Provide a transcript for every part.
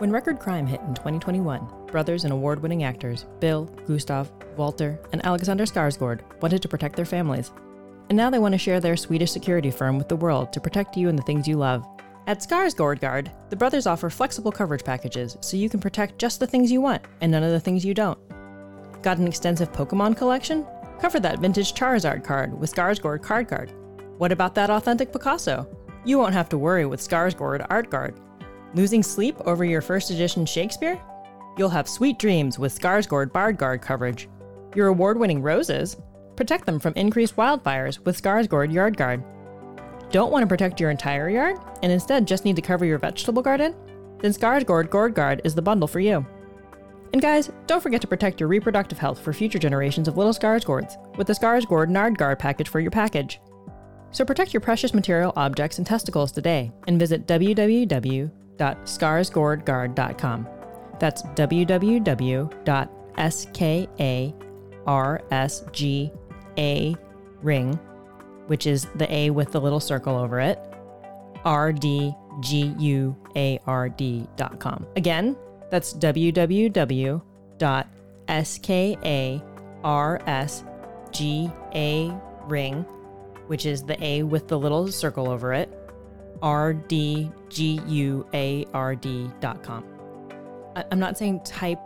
When Record Crime hit in 2021, brothers and award winning actors Bill, Gustaf, Walter, and Alexander Skarsgård wanted to protect their families. And now they want to share their Swedish security firm with the world to protect you and the things you love. At Skarsgård Guard, the brothers offer flexible coverage packages so you can protect just the things you want and none of the things you don't. Got an extensive Pokemon collection? Cover that vintage Charizard card with Skarsgård Card Guard. What about that authentic Picasso? You won't have to worry with Skarsgård Art Guard. Losing sleep over your first edition Shakespeare? You'll have sweet dreams with Skarsgård Bard Guard coverage. Your award winning roses? Protect them from increased wildfires with Skarsgård Yard Guard. Don't want to protect your entire yard and instead just need to cover your vegetable garden? Then Skarsgård Gourd Guard is the bundle for you. And guys, don't forget to protect your reproductive health for future generations of little Skarsgårds with the Skarsgård Nard Guard package for your package. So protect your precious material objects and testicles today and visit www.skarsgårdguard.com. That's www.skarsga ring, which is the A with the little circle over it, rdguard.com. Again, that's www.skarsgaring, which is the A with the little circle over it, rdguard.com. I'm not saying type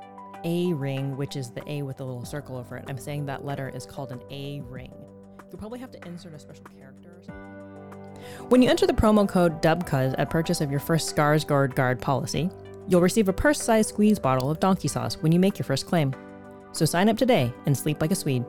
A ring, which is the A with a little circle over it. I'm saying that letter is called an A ring. You'll probably have to insert a special character or something. When you enter the promo code DUBCUZ at purchase of your first Skarsgård Guard policy, you'll receive a purse sized squeeze bottle of donkey sauce when you make your first claim. So sign up today and sleep like a Swede.